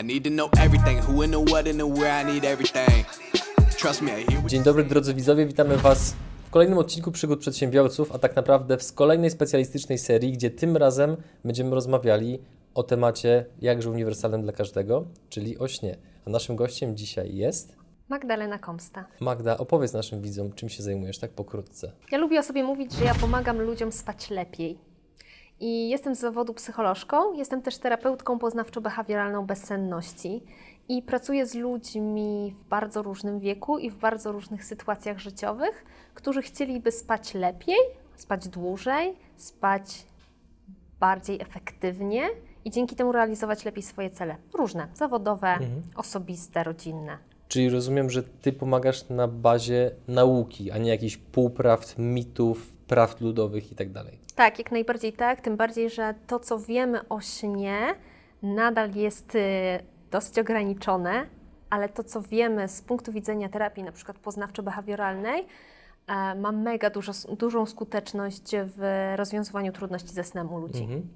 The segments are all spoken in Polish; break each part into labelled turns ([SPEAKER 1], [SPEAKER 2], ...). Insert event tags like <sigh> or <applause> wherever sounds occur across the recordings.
[SPEAKER 1] I need to know everything, who and the what and the where, I need everything. Trust me, I hear what
[SPEAKER 2] Dzień dobry drodzy widzowie, witamy Was w kolejnym odcinku Przygód Przedsiębiorców, a tak naprawdę w kolejnej specjalistycznej serii, gdzie tym razem będziemy rozmawiali o temacie jakże uniwersalnym dla każdego, czyli o śnie. A naszym gościem dzisiaj jest
[SPEAKER 3] Magdalena Komsta.
[SPEAKER 2] Magda. Opowiedz naszym widzom, czym się zajmujesz, tak pokrótce.
[SPEAKER 3] Ja lubię o sobie mówić, że ja pomagam ludziom spać lepiej. I jestem z zawodu psycholożką, jestem też terapeutką poznawczo-behawioralną bezsenności i pracuję z ludźmi w bardzo różnym wieku i w bardzo różnych sytuacjach życiowych, którzy chcieliby spać lepiej, spać dłużej, spać bardziej efektywnie i dzięki temu realizować lepiej swoje cele. Różne, zawodowe, osobiste, rodzinne.
[SPEAKER 2] Czyli rozumiem, że Ty pomagasz na bazie nauki, a nie jakichś półprawd, mitów, prawd ludowych i tak dalej.
[SPEAKER 3] Tak, jak najbardziej tak, tym bardziej, że to, co wiemy o śnie, nadal jest y, dosyć ograniczone, ale to, co wiemy z punktu widzenia terapii, na przykład poznawczo-behawioralnej, e, ma mega dużo, dużą skuteczność w rozwiązywaniu trudności ze snem u ludzi.
[SPEAKER 2] Mhm.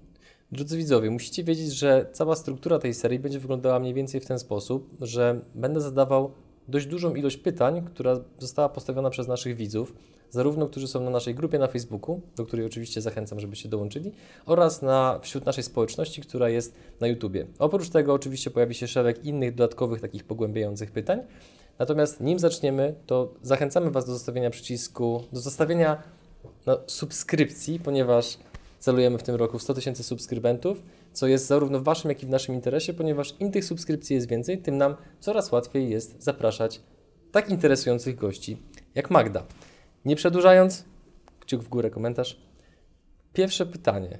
[SPEAKER 2] Drodzy widzowie, musicie wiedzieć, że cała struktura tej serii będzie wyglądała mniej więcej w ten sposób, że będę zadawał dość dużą ilość pytań, która została postawiona przez naszych widzów, zarówno którzy są na naszej grupie na Facebooku, do której oczywiście zachęcam, żebyście dołączyli, oraz na, wśród naszej społeczności, która jest na YouTubie. Oprócz tego oczywiście pojawi się szereg innych dodatkowych takich pogłębiających pytań. Natomiast nim zaczniemy, to zachęcamy Was do zostawienia przycisku, do zostawienia no, subskrypcji, ponieważ celujemy w tym roku w 100 tysięcy subskrybentów, co jest zarówno w Waszym, jak i w naszym interesie, ponieważ im tych subskrypcji jest więcej, tym nam coraz łatwiej jest zapraszać tak interesujących gości jak Magda. Nie przedłużając, kciuk w górę, komentarz. Pierwsze pytanie,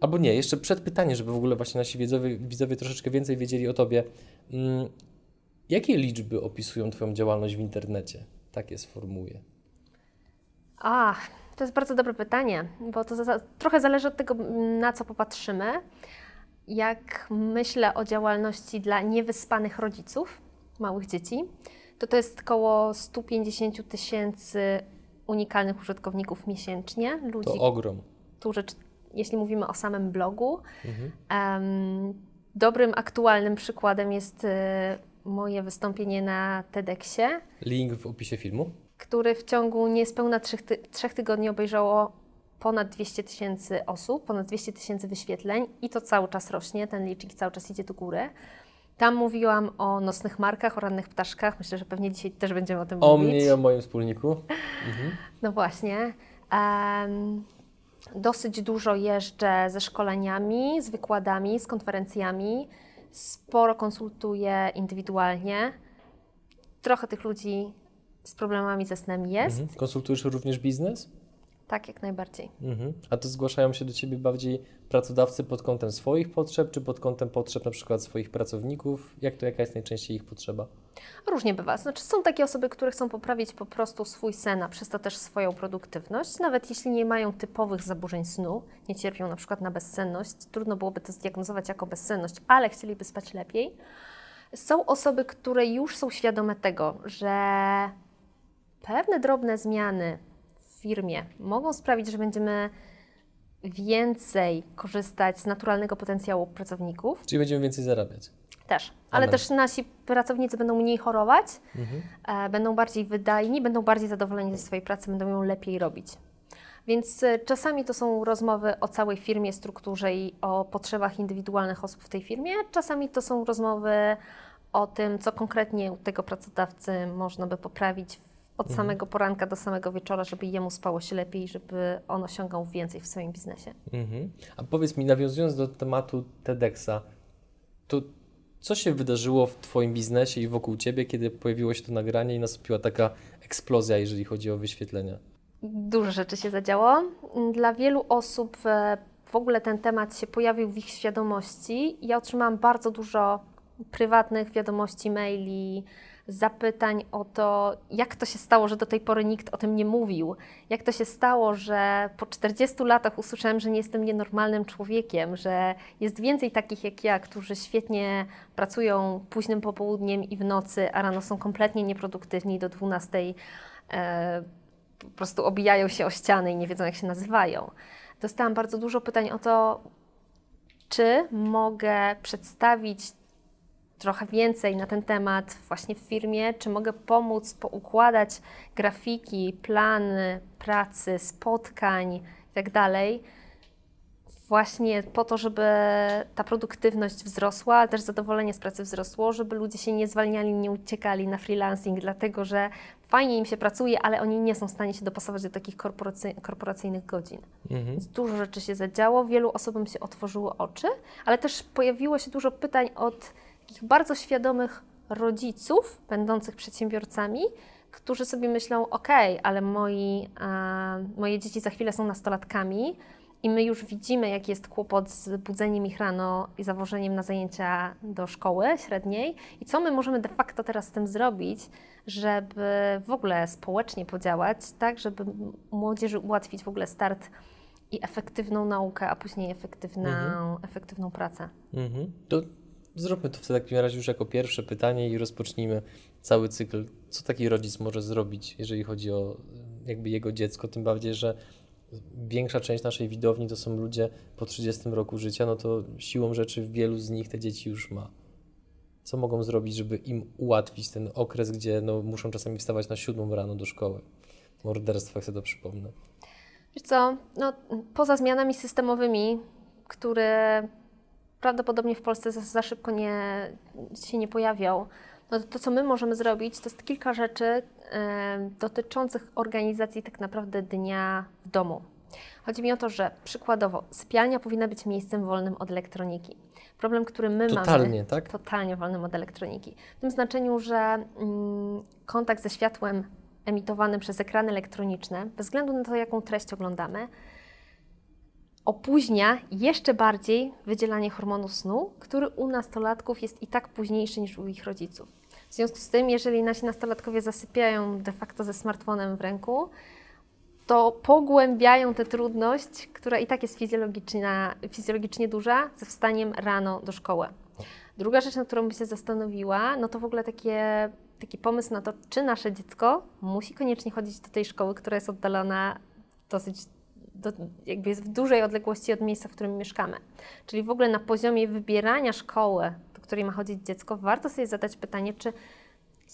[SPEAKER 2] albo nie, jeszcze przed pytaniem, żeby w ogóle właśnie nasi widzowie, widzowie troszeczkę więcej wiedzieli o Tobie. Mm, jakie liczby opisują Twoją działalność w internecie? Tak je sformułuję.
[SPEAKER 3] A, to jest bardzo dobre pytanie, bo to za, trochę zależy od tego, na co popatrzymy. Jak myślę o działalności dla niewyspanych rodziców małych dzieci, to to jest około 150 tysięcy unikalnych użytkowników miesięcznie, ludzi,
[SPEAKER 2] To ogrom.
[SPEAKER 3] którzy, jeśli mówimy o samym blogu, em, dobrym, aktualnym przykładem jest e, moje wystąpienie na TEDxie,
[SPEAKER 2] Link w opisie filmu.
[SPEAKER 3] który w ciągu niespełna trzech, ty- trzech tygodni obejrzało ponad 200 tysięcy osób, ponad 200 tysięcy wyświetleń i to cały czas rośnie, ten licznik cały czas idzie do góry. Tam mówiłam o nocnych markach, o rannych ptaszkach. Myślę, że pewnie dzisiaj też będziemy o tym
[SPEAKER 2] O
[SPEAKER 3] mówić.
[SPEAKER 2] mnie i o moim wspólniku.
[SPEAKER 3] No właśnie. Em, dosyć dużo jeżdżę ze szkoleniami, z wykładami, z konferencjami. Sporo konsultuję indywidualnie. Trochę tych ludzi z problemami ze snem jest.
[SPEAKER 2] Mhm. Konsultujesz również biznes?
[SPEAKER 3] Tak, jak najbardziej.
[SPEAKER 2] Mhm. A to zgłaszają się do Ciebie bardziej pracodawcy pod kątem swoich potrzeb, czy pod kątem potrzeb na przykład swoich pracowników? Jak to, jaka jest najczęściej ich potrzeba?
[SPEAKER 3] Różnie bywa. Znaczy, są takie osoby, które chcą poprawić po prostu swój sen, a przez to też swoją produktywność, nawet jeśli nie mają typowych zaburzeń snu, nie cierpią na przykład na bezsenność, trudno byłoby to zdiagnozować jako bezsenność, ale chcieliby spać lepiej. Są osoby, które już są świadome tego, że pewne drobne zmiany firmie mogą sprawić, że będziemy więcej korzystać z naturalnego potencjału pracowników.
[SPEAKER 2] Czyli będziemy więcej zarabiać.
[SPEAKER 3] Też. Ale
[SPEAKER 2] Amen.
[SPEAKER 3] też nasi pracownicy będą mniej chorować, e, będą bardziej wydajni, będą bardziej zadowoleni ze swojej pracy, będą ją lepiej robić. Więc e, czasami to są rozmowy o całej firmie, strukturze i o potrzebach indywidualnych osób w tej firmie, czasami to są rozmowy o tym, co konkretnie u tego pracodawcy można by poprawić od samego poranka do samego wieczora, żeby jemu spało się lepiej, żeby on osiągał więcej w swoim biznesie.
[SPEAKER 2] Mhm. A powiedz mi, nawiązując do tematu TEDxa, to co się wydarzyło w Twoim biznesie i wokół Ciebie, kiedy pojawiło się to nagranie i nastąpiła taka eksplozja, jeżeli chodzi o wyświetlenia?
[SPEAKER 3] Dużo rzeczy się zadziało. Dla wielu osób e, w ogóle ten temat się pojawił w ich świadomości. Ja otrzymałam bardzo dużo prywatnych wiadomości, maili, zapytań o to, jak to się stało, że do tej pory nikt o tym nie mówił. Jak to się stało, że po 40 latach usłyszałem, że nie jestem nienormalnym człowiekiem, że jest więcej takich jak ja, którzy świetnie pracują późnym popołudniem i w nocy, a rano są kompletnie nieproduktywni do 12. E, po prostu obijają się o ściany i nie wiedzą, jak się nazywają. Dostałam bardzo dużo pytań o to, czy mogę przedstawić trochę więcej na ten temat właśnie w firmie, czy mogę pomóc poukładać grafiki, plany pracy, spotkań itd. Tak właśnie po to, żeby ta produktywność wzrosła, ale też zadowolenie z pracy wzrosło, żeby ludzie się nie zwalniali, nie uciekali na freelancing, dlatego że fajnie im się pracuje, ale oni nie są w stanie się dopasować do takich korporacy korporacyjnych godzin. Mhm. Więc dużo rzeczy się zadziało, wielu osobom się otworzyło oczy, ale też pojawiło się dużo pytań od takich bardzo świadomych rodziców, będących przedsiębiorcami, którzy sobie myślą, ok, ale moi, a, moje dzieci za chwilę są nastolatkami, i my już widzimy, jaki jest kłopot z budzeniem ich rano i zawożeniem na zajęcia do szkoły średniej i co my możemy de facto teraz z tym zrobić, żeby w ogóle społecznie podziałać, tak, żeby młodzieży ułatwić w ogóle start i efektywną naukę, a później efektywną, mhm. efektywną pracę.
[SPEAKER 2] Mhm. To zróbmy to w takim razie już jako pierwsze pytanie i rozpocznijmy cały cykl. Co taki rodzic może zrobić, jeżeli chodzi o jakby jego dziecko, tym bardziej, że większa część naszej widowni to są ludzie po 30 roku życia, no to siłą rzeczy wielu z nich te dzieci już ma. Co mogą zrobić, żeby im ułatwić ten okres, gdzie no, muszą czasami wstawać na siódmą rano do szkoły? Morderstwo, jak sobie to przypomnę.
[SPEAKER 3] Wiesz co, no, poza zmianami systemowymi, które prawdopodobnie w Polsce za, za szybko nie, się nie pojawią, no to, to, co my możemy zrobić, to jest kilka rzeczy e, dotyczących organizacji tak naprawdę dnia w domu. Chodzi mi o to, że przykładowo sypialnia powinna być miejscem wolnym od elektroniki. Problem, który my
[SPEAKER 2] totalnie,
[SPEAKER 3] mamy.
[SPEAKER 2] Totalnie, tak?
[SPEAKER 3] Totalnie wolnym od elektroniki. W tym znaczeniu, że mm, kontakt ze światłem emitowanym przez ekrany elektroniczne, bez względu na to, jaką treść oglądamy, opóźnia jeszcze bardziej wydzielanie hormonu snu, który u nastolatków jest i tak późniejszy niż u ich rodziców. W związku z tym, jeżeli nasi nastolatkowie zasypiają de facto ze smartfonem w ręku, to pogłębiają tę trudność, która i tak jest fizjologicznie duża, ze wstaniem rano do szkoły. Druga rzecz, na którą bym się zastanowiła, no to w ogóle takie, taki pomysł na to, czy nasze dziecko musi koniecznie chodzić do tej szkoły, która jest oddalona dosyć, do, jakby jest w dużej odległości od miejsca, w którym mieszkamy. Czyli w ogóle na poziomie wybierania szkoły, której ma chodzić dziecko, warto sobie zadać pytanie, czy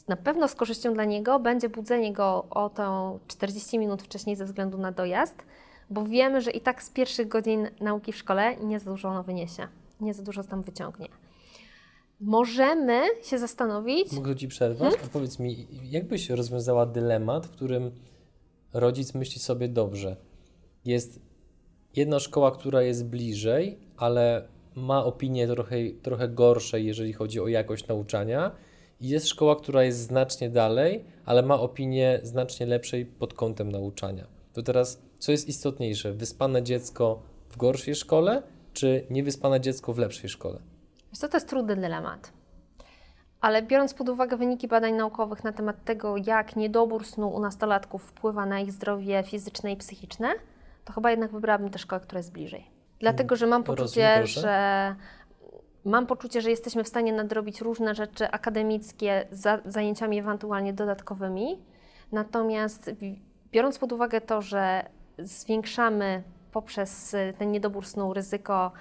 [SPEAKER 3] na pewno z korzyścią dla niego będzie budzenie go o to 40 minut wcześniej ze względu na dojazd, bo wiemy, że i tak z pierwszych godzin nauki w szkole nie za dużo ono wyniesie, nie za dużo tam wyciągnie. Możemy się zastanowić.
[SPEAKER 2] Mogę Ci przerwać? Hmm? Powiedz mi, jak byś rozwiązała dylemat, w którym rodzic myśli sobie dobrze, jest jedna szkoła, która jest bliżej, ale ma opinie trochę, trochę gorsze, jeżeli chodzi o jakość nauczania. I jest szkoła, która jest znacznie dalej, ale ma opinię znacznie lepszej pod kątem nauczania. To teraz, co jest istotniejsze? Wyspane dziecko w gorszej szkole, czy niewyspane dziecko w lepszej szkole?
[SPEAKER 3] To jest trudny dylemat. Ale biorąc pod uwagę wyniki badań naukowych na temat tego, jak niedobór snu u nastolatków wpływa na ich zdrowie fizyczne i psychiczne, to chyba jednak wybrałabym tę szkołę, która jest bliżej. Dlatego, że mam poczucie, że mam poczucie, że jesteśmy w stanie nadrobić różne rzeczy akademickie za zajęciami ewentualnie dodatkowymi. Natomiast biorąc pod uwagę to, że zwiększamy poprzez ten niedobór snu ryzyko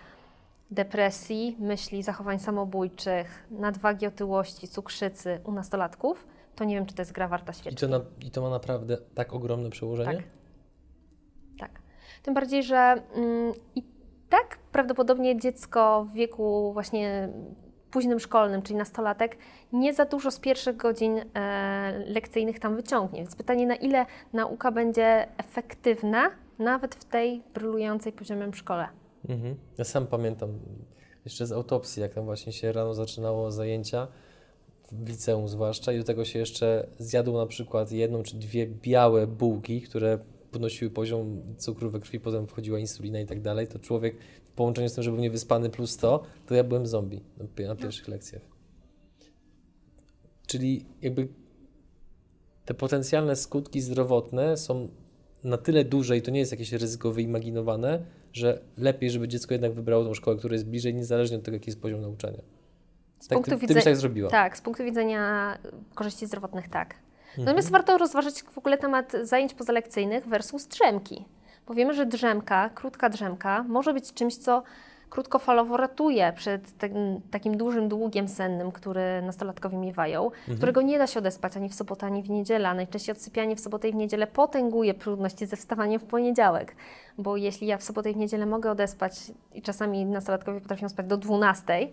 [SPEAKER 3] depresji, myśli, zachowań samobójczych, nadwagi, otyłości, cukrzycy u nastolatków, to nie wiem, czy to jest gra warta świeczki.
[SPEAKER 2] I to, na, I to ma naprawdę tak ogromne przełożenie?
[SPEAKER 3] Tak. Tym bardziej, że mm, i tak prawdopodobnie dziecko w wieku właśnie późnym szkolnym, czyli nastolatek, nie za dużo z pierwszych godzin e, lekcyjnych tam wyciągnie. Więc pytanie, na ile nauka będzie efektywna, nawet w tej brylującej poziomem szkole.
[SPEAKER 2] Mhm. Ja sam pamiętam jeszcze z autopsji, jak tam właśnie się rano zaczynało zajęcia, w liceum zwłaszcza, i do tego się jeszcze zjadło na przykład jedną czy dwie białe bułki, które podnosiły poziom cukru we krwi, potem wchodziła insulina i tak dalej, to człowiek w połączeniu z tym, że był niewyspany plus to, to ja byłem zombie na, pierwszych lekcjach. Czyli jakby te potencjalne skutki zdrowotne są na tyle duże i to nie jest jakieś ryzyko wyimaginowane, że lepiej, żeby dziecko jednak wybrało tą szkołę, która jest bliżej, niezależnie od tego, jaki jest poziom nauczania. Z tak, punktu ty, widzenia, ty tak zrobiła.
[SPEAKER 3] Tak, z punktu widzenia korzyści zdrowotnych tak. Natomiast warto rozważyć w ogóle temat zajęć pozalekcyjnych versus drzemki. Bo wiemy, że drzemka, krótka drzemka może być czymś, co krótkofalowo ratuje przed te, takim dużym długiem sennym, który nastolatkowie miewają, mhm. którego nie da się odespać ani w sobotę, ani w niedzielę. Najczęściej odsypianie w sobotę i w niedzielę potęguje trudności ze wstawaniem w poniedziałek, bo jeśli ja w sobotę i w niedzielę mogę odespać i czasami nastolatkowie potrafią spać do 12,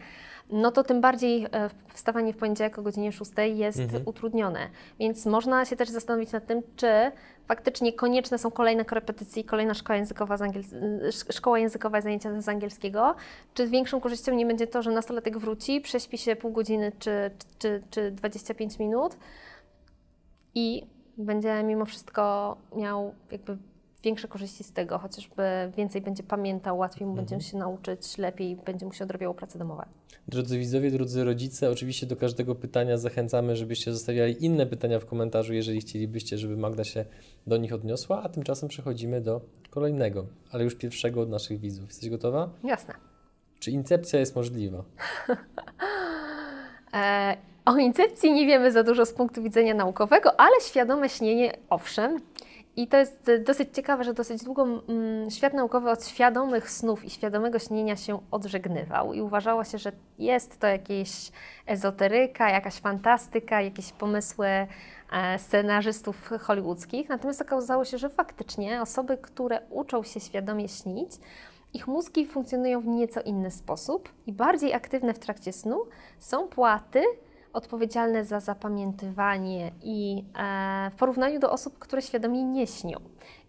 [SPEAKER 3] no to tym bardziej e, wstawanie w poniedziałek o godzinie 6 jest mhm. utrudnione. Więc można się też zastanowić nad tym, czy faktycznie konieczne są kolejne korepetycje i kolejna szkoła językowa, z angiel- szkoła językowa zajęcia z angielskiego, czy większą korzyścią nie będzie to, że nastolatek wróci, prześpi się pół godziny czy, czy, czy 25 minut i będzie mimo wszystko miał jakby większe korzyści z tego, chociażby więcej będzie pamiętał, łatwiej mu mhm. będzie się nauczyć, lepiej będzie mu się odrabiało prace domowe.
[SPEAKER 2] Drodzy widzowie, drodzy rodzice, oczywiście do każdego pytania zachęcamy, żebyście zostawiali inne pytania w komentarzu, jeżeli chcielibyście, żeby Magda się do nich odniosła, a tymczasem przechodzimy do kolejnego, ale już pierwszego od naszych widzów. Jesteś gotowa?
[SPEAKER 3] Jasne.
[SPEAKER 2] Czy incepcja jest możliwa? <laughs>
[SPEAKER 3] e, o incepcji nie wiemy za dużo z punktu widzenia naukowego, ale świadome śnienie owszem. I to jest dosyć ciekawe, że dosyć długo mm, świat naukowy od świadomych snów i świadomego śnienia się odżegnywał i uważało się, że jest to jakieś ezoteryka, jakaś fantastyka, jakieś pomysły e, scenarzystów hollywoodzkich. Natomiast okazało się, że faktycznie osoby, które uczą się świadomie śnić, ich mózgi funkcjonują w nieco inny sposób i bardziej aktywne w trakcie snu są płaty, odpowiedzialne za zapamiętywanie i e, w porównaniu do osób, które świadomie nie śnią.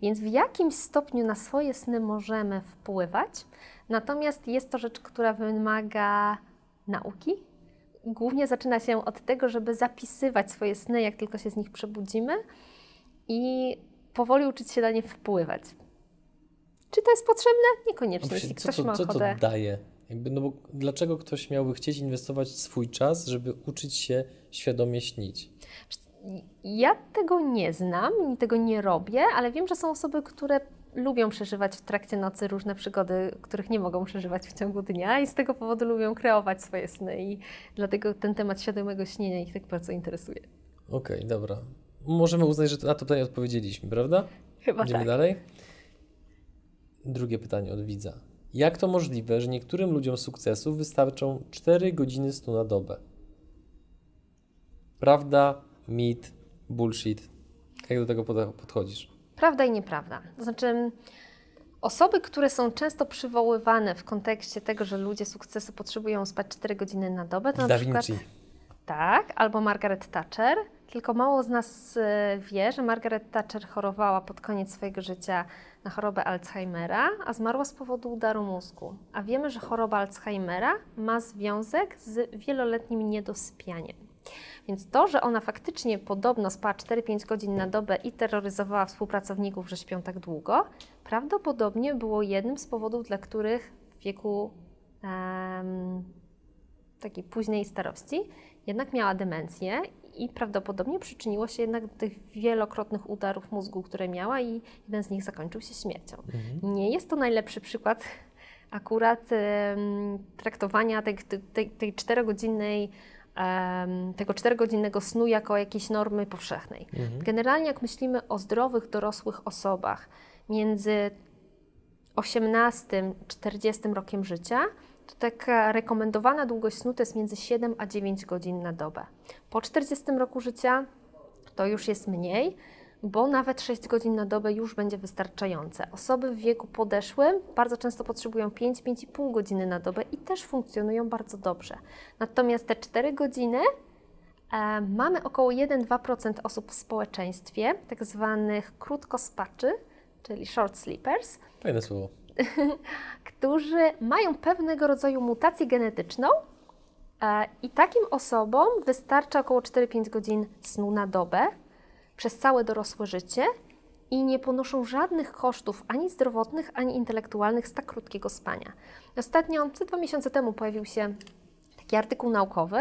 [SPEAKER 3] Więc w jakimś stopniu na swoje sny możemy wpływać, natomiast jest to rzecz, która wymaga nauki. Głównie zaczyna się od tego, żeby zapisywać swoje sny, jak tylko się z nich przebudzimy i powoli uczyć się na nie wpływać. Czy to jest potrzebne? Niekoniecznie.
[SPEAKER 2] Jeśli ktoś to, ma ochotę... co to daje? Jakby, no bo dlaczego ktoś miałby chcieć inwestować swój czas, żeby uczyć się świadomie śnić?
[SPEAKER 3] Ja tego nie znam, tego nie robię, ale wiem, że są osoby, które lubią przeżywać w trakcie nocy różne przygody, których nie mogą przeżywać w ciągu dnia i z tego powodu lubią kreować swoje sny i dlatego ten temat świadomego śnienia ich tak bardzo interesuje.
[SPEAKER 2] Okej, okay, dobra. Możemy uznać, że na to pytanie odpowiedzieliśmy, prawda?
[SPEAKER 3] Chyba
[SPEAKER 2] Idziemy
[SPEAKER 3] tak.
[SPEAKER 2] dalej? Drugie pytanie od widza. Jak to możliwe, że niektórym ludziom sukcesu wystarczą 4 godziny snu na dobę? Prawda, mit, bullshit. Jak do tego podchodzisz?
[SPEAKER 3] Prawda i nieprawda. To znaczy, osoby, które są często przywoływane w kontekście tego, że ludzie sukcesu potrzebują spać 4 godziny na dobę, to
[SPEAKER 2] da
[SPEAKER 3] na
[SPEAKER 2] przykład.
[SPEAKER 3] Vinci. Tak, albo Margaret Thatcher. Tylko mało z nas e, wie, że Margaret Thatcher chorowała pod koniec swojego życia na chorobę Alzheimera, a zmarła z powodu udaru mózgu. A wiemy, że choroba Alzheimera ma związek z wieloletnim niedosypianiem. Więc to, że ona faktycznie podobno spała 4-5 godzin na dobę i terroryzowała współpracowników, że śpią tak długo, prawdopodobnie było jednym z powodów, dla których w wieku takiej późnej starości jednak miała demencję i prawdopodobnie przyczyniło się jednak do tych wielokrotnych udarów mózgu, które miała i jeden z nich zakończył się śmiercią. Mhm. Nie jest to najlepszy przykład akurat um, traktowania tej, tej, tej czterogodzinnej um, tego czterogodzinnego snu jako jakiejś normy powszechnej. Mhm. Generalnie jak myślimy o zdrowych, dorosłych osobach między 18 40 rokiem życia, to taka rekomendowana długość snu to jest między 7 a 9 godzin na dobę. Po 40 roku życia to już jest mniej, bo nawet 6 godzin na dobę już będzie wystarczające. Osoby w wieku podeszłym bardzo często potrzebują 5-5,5 godziny na dobę i też funkcjonują bardzo dobrze. Natomiast te 4 godziny e, mamy około 1-2% osób w społeczeństwie, tak zwanych krótkospaczy, czyli short sleepers.
[SPEAKER 2] Fajne słowo. <laughs>
[SPEAKER 3] którzy mają pewnego rodzaju mutację genetyczną e, i takim osobom wystarcza około 4-5 godzin snu na dobę przez całe dorosłe życie i nie ponoszą żadnych kosztów ani zdrowotnych, ani intelektualnych z tak krótkiego spania. Ostatnio, co dwa miesiące temu, pojawił się taki artykuł naukowy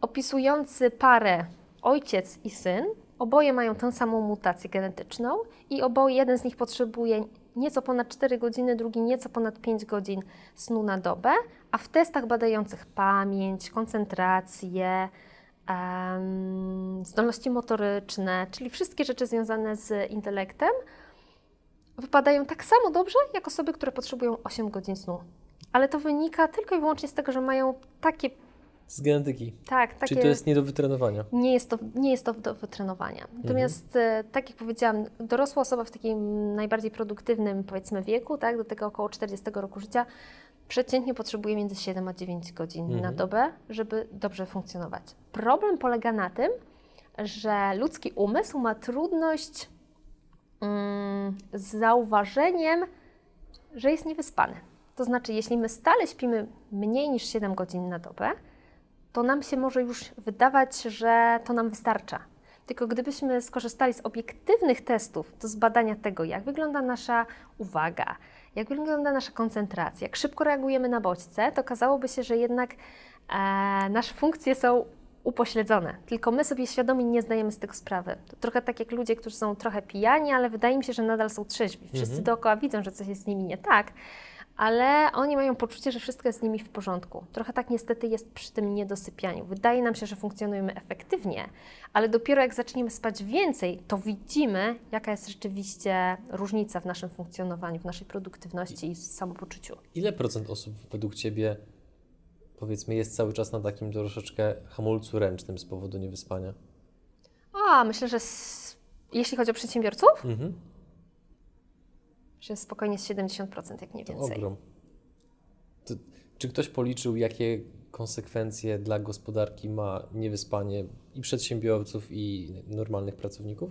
[SPEAKER 3] opisujący parę ojciec i syn. Oboje mają tę samą mutację genetyczną i oboje, jeden z nich potrzebuje nieco ponad 4 godziny, drugi nieco ponad 5 godzin snu na dobę, a w testach badających pamięć, koncentrację, um, zdolności motoryczne, czyli wszystkie rzeczy związane z intelektem, wypadają tak samo dobrze, jak osoby, które potrzebują 8 godzin snu. Ale to wynika tylko i wyłącznie z tego, że mają takie
[SPEAKER 2] Z genetyki.
[SPEAKER 3] tak, takie
[SPEAKER 2] Czyli to jest nie do wytrenowania.
[SPEAKER 3] nie jest to, nie jest to do wytrenowania. Natomiast, e, tak jak powiedziałam, dorosła osoba w takim najbardziej produktywnym, powiedzmy, wieku, tak, do tego około 40 roku życia, przeciętnie potrzebuje między 7 a 9 godzin na dobę, żeby dobrze funkcjonować. Problem polega na tym, że ludzki umysł ma trudność mm, z zauważeniem, że jest niewyspany. To znaczy, jeśli my stale śpimy mniej niż 7 godzin na dobę, to nam się może już wydawać, że to nam wystarcza. Tylko gdybyśmy skorzystali z obiektywnych testów do zbadania tego, jak wygląda nasza uwaga, jak wygląda nasza koncentracja, jak szybko reagujemy na bodźce, to okazałoby się, że jednak e, nasze funkcje są upośledzone. Tylko my sobie świadomie nie zdajemy z tego sprawy. To trochę tak jak ludzie, którzy są trochę pijani, ale wydaje mi się, że nadal są trzeźwi. Wszyscy dookoła widzą, że coś jest z nimi nie tak, ale oni mają poczucie, że wszystko jest z nimi w porządku. Trochę tak niestety jest przy tym niedosypianiu. Wydaje nam się, że funkcjonujemy efektywnie, ale dopiero jak zaczniemy spać więcej, to widzimy, jaka jest rzeczywiście różnica w naszym funkcjonowaniu, w naszej produktywności i samopoczuciu.
[SPEAKER 2] Ile procent osób według Ciebie, powiedzmy, jest cały czas na takim troszeczkę hamulcu ręcznym z powodu niewyspania?
[SPEAKER 3] A, myślę, że s- jeśli chodzi o przedsiębiorców,
[SPEAKER 2] Mhm.
[SPEAKER 3] Że spokojnie z 70%, jak nie
[SPEAKER 2] To
[SPEAKER 3] więcej.
[SPEAKER 2] ogrom. To, czy ktoś policzył, jakie konsekwencje dla gospodarki ma niewyspanie i przedsiębiorców, i normalnych pracowników?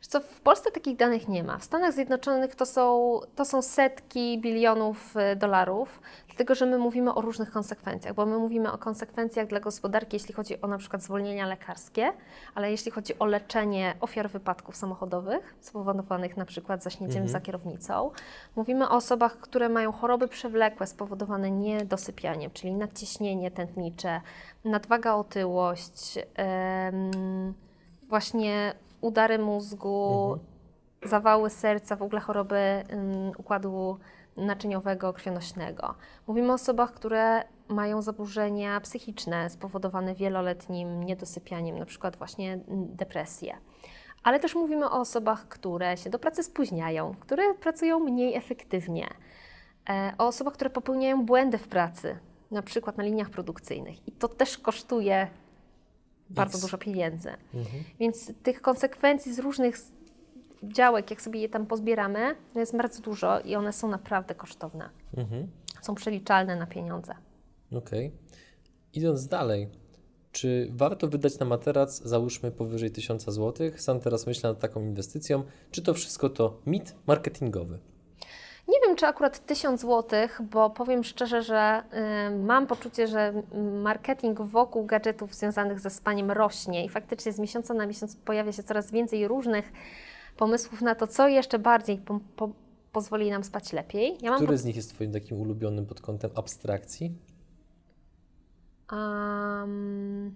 [SPEAKER 3] Co, w Polsce takich danych nie ma. W Stanach Zjednoczonych to są, to są setki bilionów y, dolarów, dlatego że my mówimy o różnych konsekwencjach, bo my mówimy o konsekwencjach dla gospodarki, jeśli chodzi o na przykład zwolnienia lekarskie, ale jeśli chodzi o leczenie ofiar wypadków samochodowych spowodowanych na przykład zaśnięciem za kierownicą, mówimy o osobach, które mają choroby przewlekłe spowodowane niedosypianiem, czyli nadciśnienie tętnicze, nadwaga, otyłość, em, właśnie udary mózgu, zawały serca, w ogóle choroby układu naczyniowego, krwionośnego. Mówimy o osobach, które mają zaburzenia psychiczne spowodowane wieloletnim niedosypianiem, na przykład właśnie depresję. Ale też mówimy o osobach, które się do pracy spóźniają, które pracują mniej efektywnie, e, o osobach, które popełniają błędy w pracy, na przykład na liniach produkcyjnych. I to też kosztuje bardzo dużo pieniędzy. Więc tych konsekwencji z różnych działek, jak sobie je tam pozbieramy, to jest bardzo dużo i one są naprawdę kosztowne.
[SPEAKER 2] Mhm.
[SPEAKER 3] Są przeliczalne na pieniądze.
[SPEAKER 2] Okej. Idąc dalej, czy warto wydać na materac, załóżmy powyżej 1000 zł? Sam teraz myślę nad taką inwestycją. Czy to wszystko to mit marketingowy?
[SPEAKER 3] Nie wiem, czy akurat 1000 zł, bo powiem szczerze, że y, mam poczucie, że marketing wokół gadżetów związanych ze spaniem rośnie i faktycznie z miesiąca na miesiąc pojawia się coraz więcej różnych pomysłów na to, co jeszcze bardziej po, po, pozwoli nam spać lepiej. Ja
[SPEAKER 2] Który z nich jest Twoim takim ulubionym pod kątem abstrakcji?
[SPEAKER 3] Um,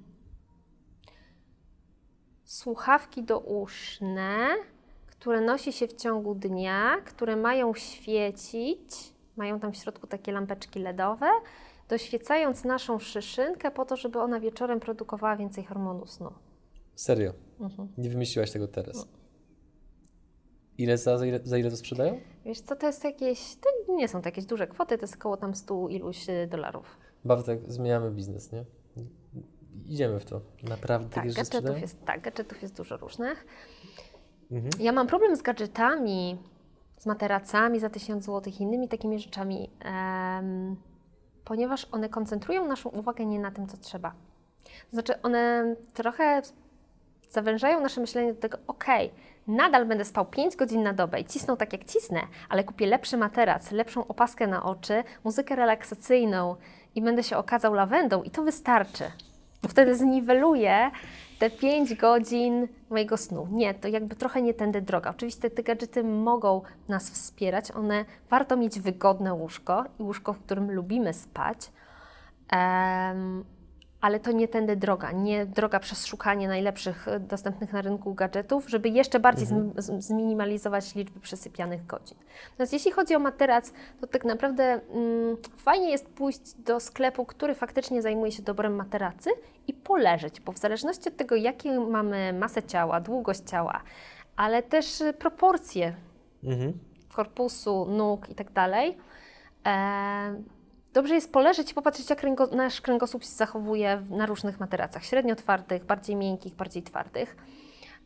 [SPEAKER 3] słuchawki douszne, które nosi się w ciągu dnia, które mają świecić, mają tam w środku takie lampeczki LEDowe, doświecając naszą szyszynkę po to, żeby ona wieczorem produkowała więcej hormonu snu.
[SPEAKER 2] Serio?
[SPEAKER 3] Mhm.
[SPEAKER 2] Nie wymyśliłaś tego teraz? Ile za, za, ile, za ile to sprzedają?
[SPEAKER 3] Wiesz co, to jest jakieś, to nie są to jakieś duże kwoty, to jest około tam 100 iluś y, dolarów.
[SPEAKER 2] Bartek, zmieniamy biznes, nie? Idziemy w to. Naprawdę
[SPEAKER 3] Tak,
[SPEAKER 2] takie
[SPEAKER 3] gadżetów
[SPEAKER 2] sprzedają?
[SPEAKER 3] jest, tak, gadżetów jest dużo różnych.
[SPEAKER 2] Mhm.
[SPEAKER 3] Ja mam problem z gadżetami, z materacami za 1000 zł, innymi takimi rzeczami, ponieważ one koncentrują naszą uwagę nie na tym, co trzeba. Znaczy, one trochę zawężają nasze myślenie do tego, okej, nadal będę spał 5 godzin na dobę i cisnął tak jak cisnę, ale kupię lepszy materac, lepszą opaskę na oczy, muzykę relaksacyjną i będę się okazał lawendą i to wystarczy. Bo wtedy zniweluję te 5 godzin mojego snu. Nie, to jakby trochę nie tędy droga. Oczywiście te gadżety mogą nas wspierać, one warto mieć wygodne łóżko i łóżko, w którym lubimy spać. Em, ale to nie tędy droga, nie droga przez szukanie najlepszych e, dostępnych na rynku gadżetów, żeby jeszcze bardziej z- zminimalizować liczby przesypianych godzin. Natomiast jeśli chodzi o materac, to tak naprawdę mm, fajnie jest pójść do sklepu, który faktycznie zajmuje się dobrem materacy i poleżeć, bo w zależności od tego, jakie mamy masę ciała, długość ciała, ale też y, proporcje
[SPEAKER 2] Mhm.
[SPEAKER 3] korpusu, nóg i tak dalej, e, Dobrze jest poleżeć i popatrzeć, jak kręgo, nasz kręgosłup się zachowuje na różnych materacach, średnio twardych, bardziej miękkich, bardziej twardych.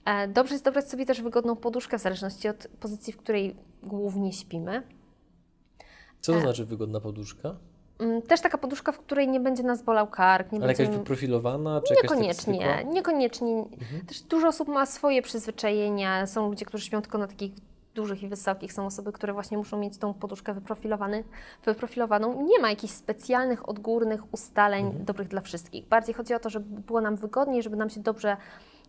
[SPEAKER 3] E, dobrze jest dobrać sobie też wygodną poduszkę, w zależności od pozycji, w której głównie śpimy.
[SPEAKER 2] Co to znaczy wygodna poduszka?
[SPEAKER 3] Mm, też taka poduszka, w której nie będzie nas bolał kark. Nie
[SPEAKER 2] Ale
[SPEAKER 3] będzie...
[SPEAKER 2] jakaś wyprofilowana? Czy jakaś
[SPEAKER 3] Niekoniecznie,
[SPEAKER 2] taka zwykła?
[SPEAKER 3] niekoniecznie.
[SPEAKER 2] Mhm.
[SPEAKER 3] Też dużo osób ma swoje przyzwyczajenia. Są ludzie, którzy śpią tylko na takich dużych i wysokich. Są osoby, które właśnie muszą mieć tą poduszkę wyprofilowaną. Nie ma jakichś specjalnych, odgórnych ustaleń
[SPEAKER 2] Mhm.
[SPEAKER 3] dobrych dla wszystkich. Bardziej chodzi o to, żeby było nam wygodniej, żeby nam się dobrze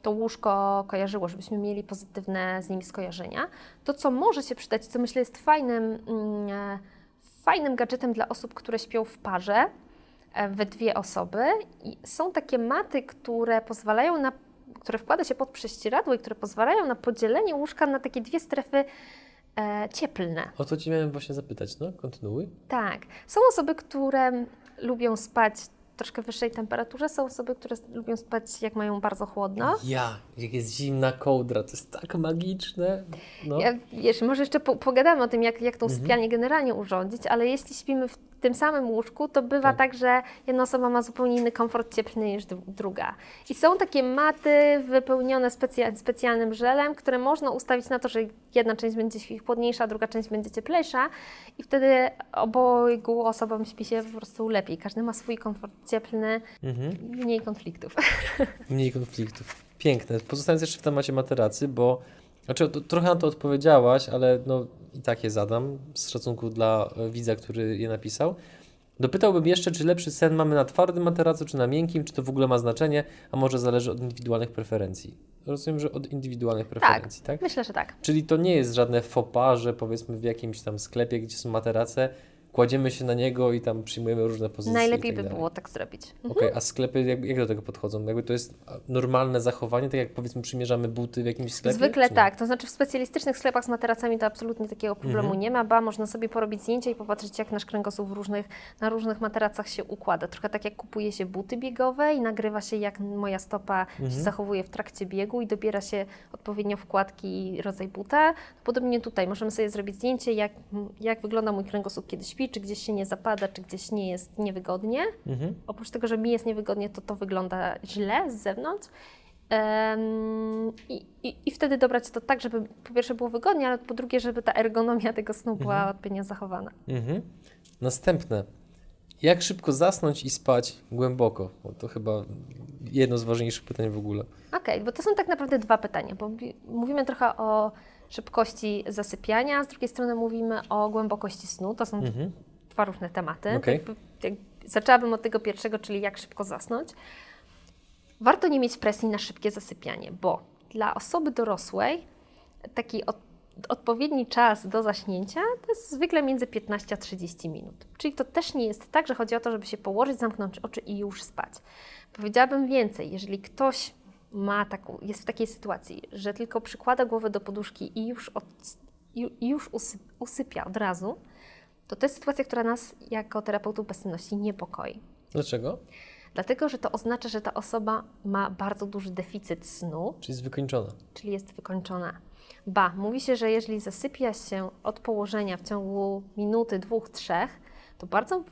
[SPEAKER 3] to łóżko kojarzyło, żebyśmy mieli pozytywne z nimi skojarzenia. To, co może się przydać, co myślę jest fajnym, mm, e, fajnym gadżetem dla osób, które śpią w parze, e, we dwie osoby. I są takie maty, które pozwalają na, które wkłada się pod prześcieradło i które pozwalają na podzielenie łóżka na takie dwie strefy e, cieplne.
[SPEAKER 2] O to Ci miałem właśnie zapytać, no? Kontynuuj.
[SPEAKER 3] Tak. Są osoby, które lubią spać troszkę wyższej temperaturze, są osoby, które lubią spać jak mają bardzo chłodno.
[SPEAKER 2] Ja, jak jest zimna kołdra, to jest tak magiczne. No.
[SPEAKER 3] Ja, wiesz, może jeszcze po, pogadamy o tym, jak, jak tą
[SPEAKER 2] Mhm.
[SPEAKER 3] sypialnię generalnie urządzić, ale jeśli śpimy w tym samym łóżku, to bywa
[SPEAKER 2] Tak.
[SPEAKER 3] tak, że jedna osoba ma zupełnie inny komfort cieplny niż dru- druga. I są takie maty wypełnione specja- specjalnym żelem, które można ustawić na to, że jedna część będzie chłodniejsza, druga część będzie cieplejsza i wtedy obojgu osobom śpi się po prostu lepiej. Każdy ma swój komfort cieplny,
[SPEAKER 2] Mhm.
[SPEAKER 3] mniej konfliktów. <laughs>
[SPEAKER 2] Mniej konfliktów. Piękne. Pozostając jeszcze w temacie materacy, bo znaczy, to, trochę na to odpowiedziałaś, ale no, i tak je zadam z szacunku dla e, widza, który je napisał. Dopytałbym jeszcze, czy lepszy sen mamy na twardym materacu, czy na miękkim, czy to w ogóle ma znaczenie, a może zależy od indywidualnych preferencji. Rozumiem, że od indywidualnych preferencji, tak?
[SPEAKER 3] Myślę, że tak.
[SPEAKER 2] Czyli to nie jest żadne pas, że powiedzmy w jakimś tam sklepie, gdzie są materace, kładziemy się na niego i tam przyjmujemy różne pozycje.
[SPEAKER 3] Najlepiej
[SPEAKER 2] tak
[SPEAKER 3] by
[SPEAKER 2] dalej.
[SPEAKER 3] było tak zrobić.
[SPEAKER 2] Okej, a sklepy jak, jak do tego podchodzą? Jakby to jest normalne zachowanie, tak jak powiedzmy przymierzamy buty w jakimś sklepie?
[SPEAKER 3] Zwykle tak, to znaczy w specjalistycznych sklepach z materacami to absolutnie takiego problemu
[SPEAKER 2] Mhm.
[SPEAKER 3] nie ma, ba można sobie porobić zdjęcie i popatrzeć jak nasz kręgosłup w różnych, na różnych materacach się układa. Trochę tak jak kupuje się buty biegowe i nagrywa się jak moja stopa
[SPEAKER 2] Mhm.
[SPEAKER 3] się zachowuje w trakcie biegu i dobiera się odpowiednio wkładki i rodzaj buta. Podobnie tutaj możemy sobie zrobić zdjęcie jak, jak wygląda mój kręgosłup kiedy śpi, czy gdzieś się nie zapada, czy gdzieś nie jest niewygodnie.
[SPEAKER 2] Mhm.
[SPEAKER 3] Oprócz tego, że mi jest niewygodnie, to to wygląda źle z zewnątrz. Em, i, i, I wtedy dobrać to tak, żeby po pierwsze było wygodnie, ale po drugie, żeby ta ergonomia tego snu była odpowiednio zachowana.
[SPEAKER 2] Mhm. Następne. Jak szybko zasnąć i spać głęboko? Bo to chyba jedno z ważniejszych pytań w ogóle.
[SPEAKER 3] Okej, bo to są tak naprawdę dwa pytania, bo mówi- mówimy trochę o szybkości zasypiania, z drugiej strony mówimy o głębokości snu. To są
[SPEAKER 2] Mhm.
[SPEAKER 3] dwa różne tematy. Jak, zaczęłabym od tego pierwszego, czyli jak szybko zasnąć. Warto nie mieć presji na szybkie zasypianie, bo dla osoby dorosłej taki od, odpowiedni czas do zaśnięcia to jest zwykle między 15 a 30 minut. Czyli to też nie jest tak, że chodzi o to, żeby się położyć, zamknąć oczy i już spać. Powiedziałabym więcej, jeżeli ktoś ma taką, jest w takiej sytuacji, że tylko przykłada głowę do poduszki i już, od, i już usy, usypia od razu, to to jest sytuacja, która nas jako terapeutów bezsenności niepokoi.
[SPEAKER 2] Dlaczego?
[SPEAKER 3] Dlatego, że to oznacza, że ta osoba ma bardzo duży deficyt snu,
[SPEAKER 2] Czyli jest wykończona.
[SPEAKER 3] czyli jest wykończona. Ba, mówi się, że jeżeli zasypia się od położenia w ciągu minuty, dwóch, trzech, to bardzo,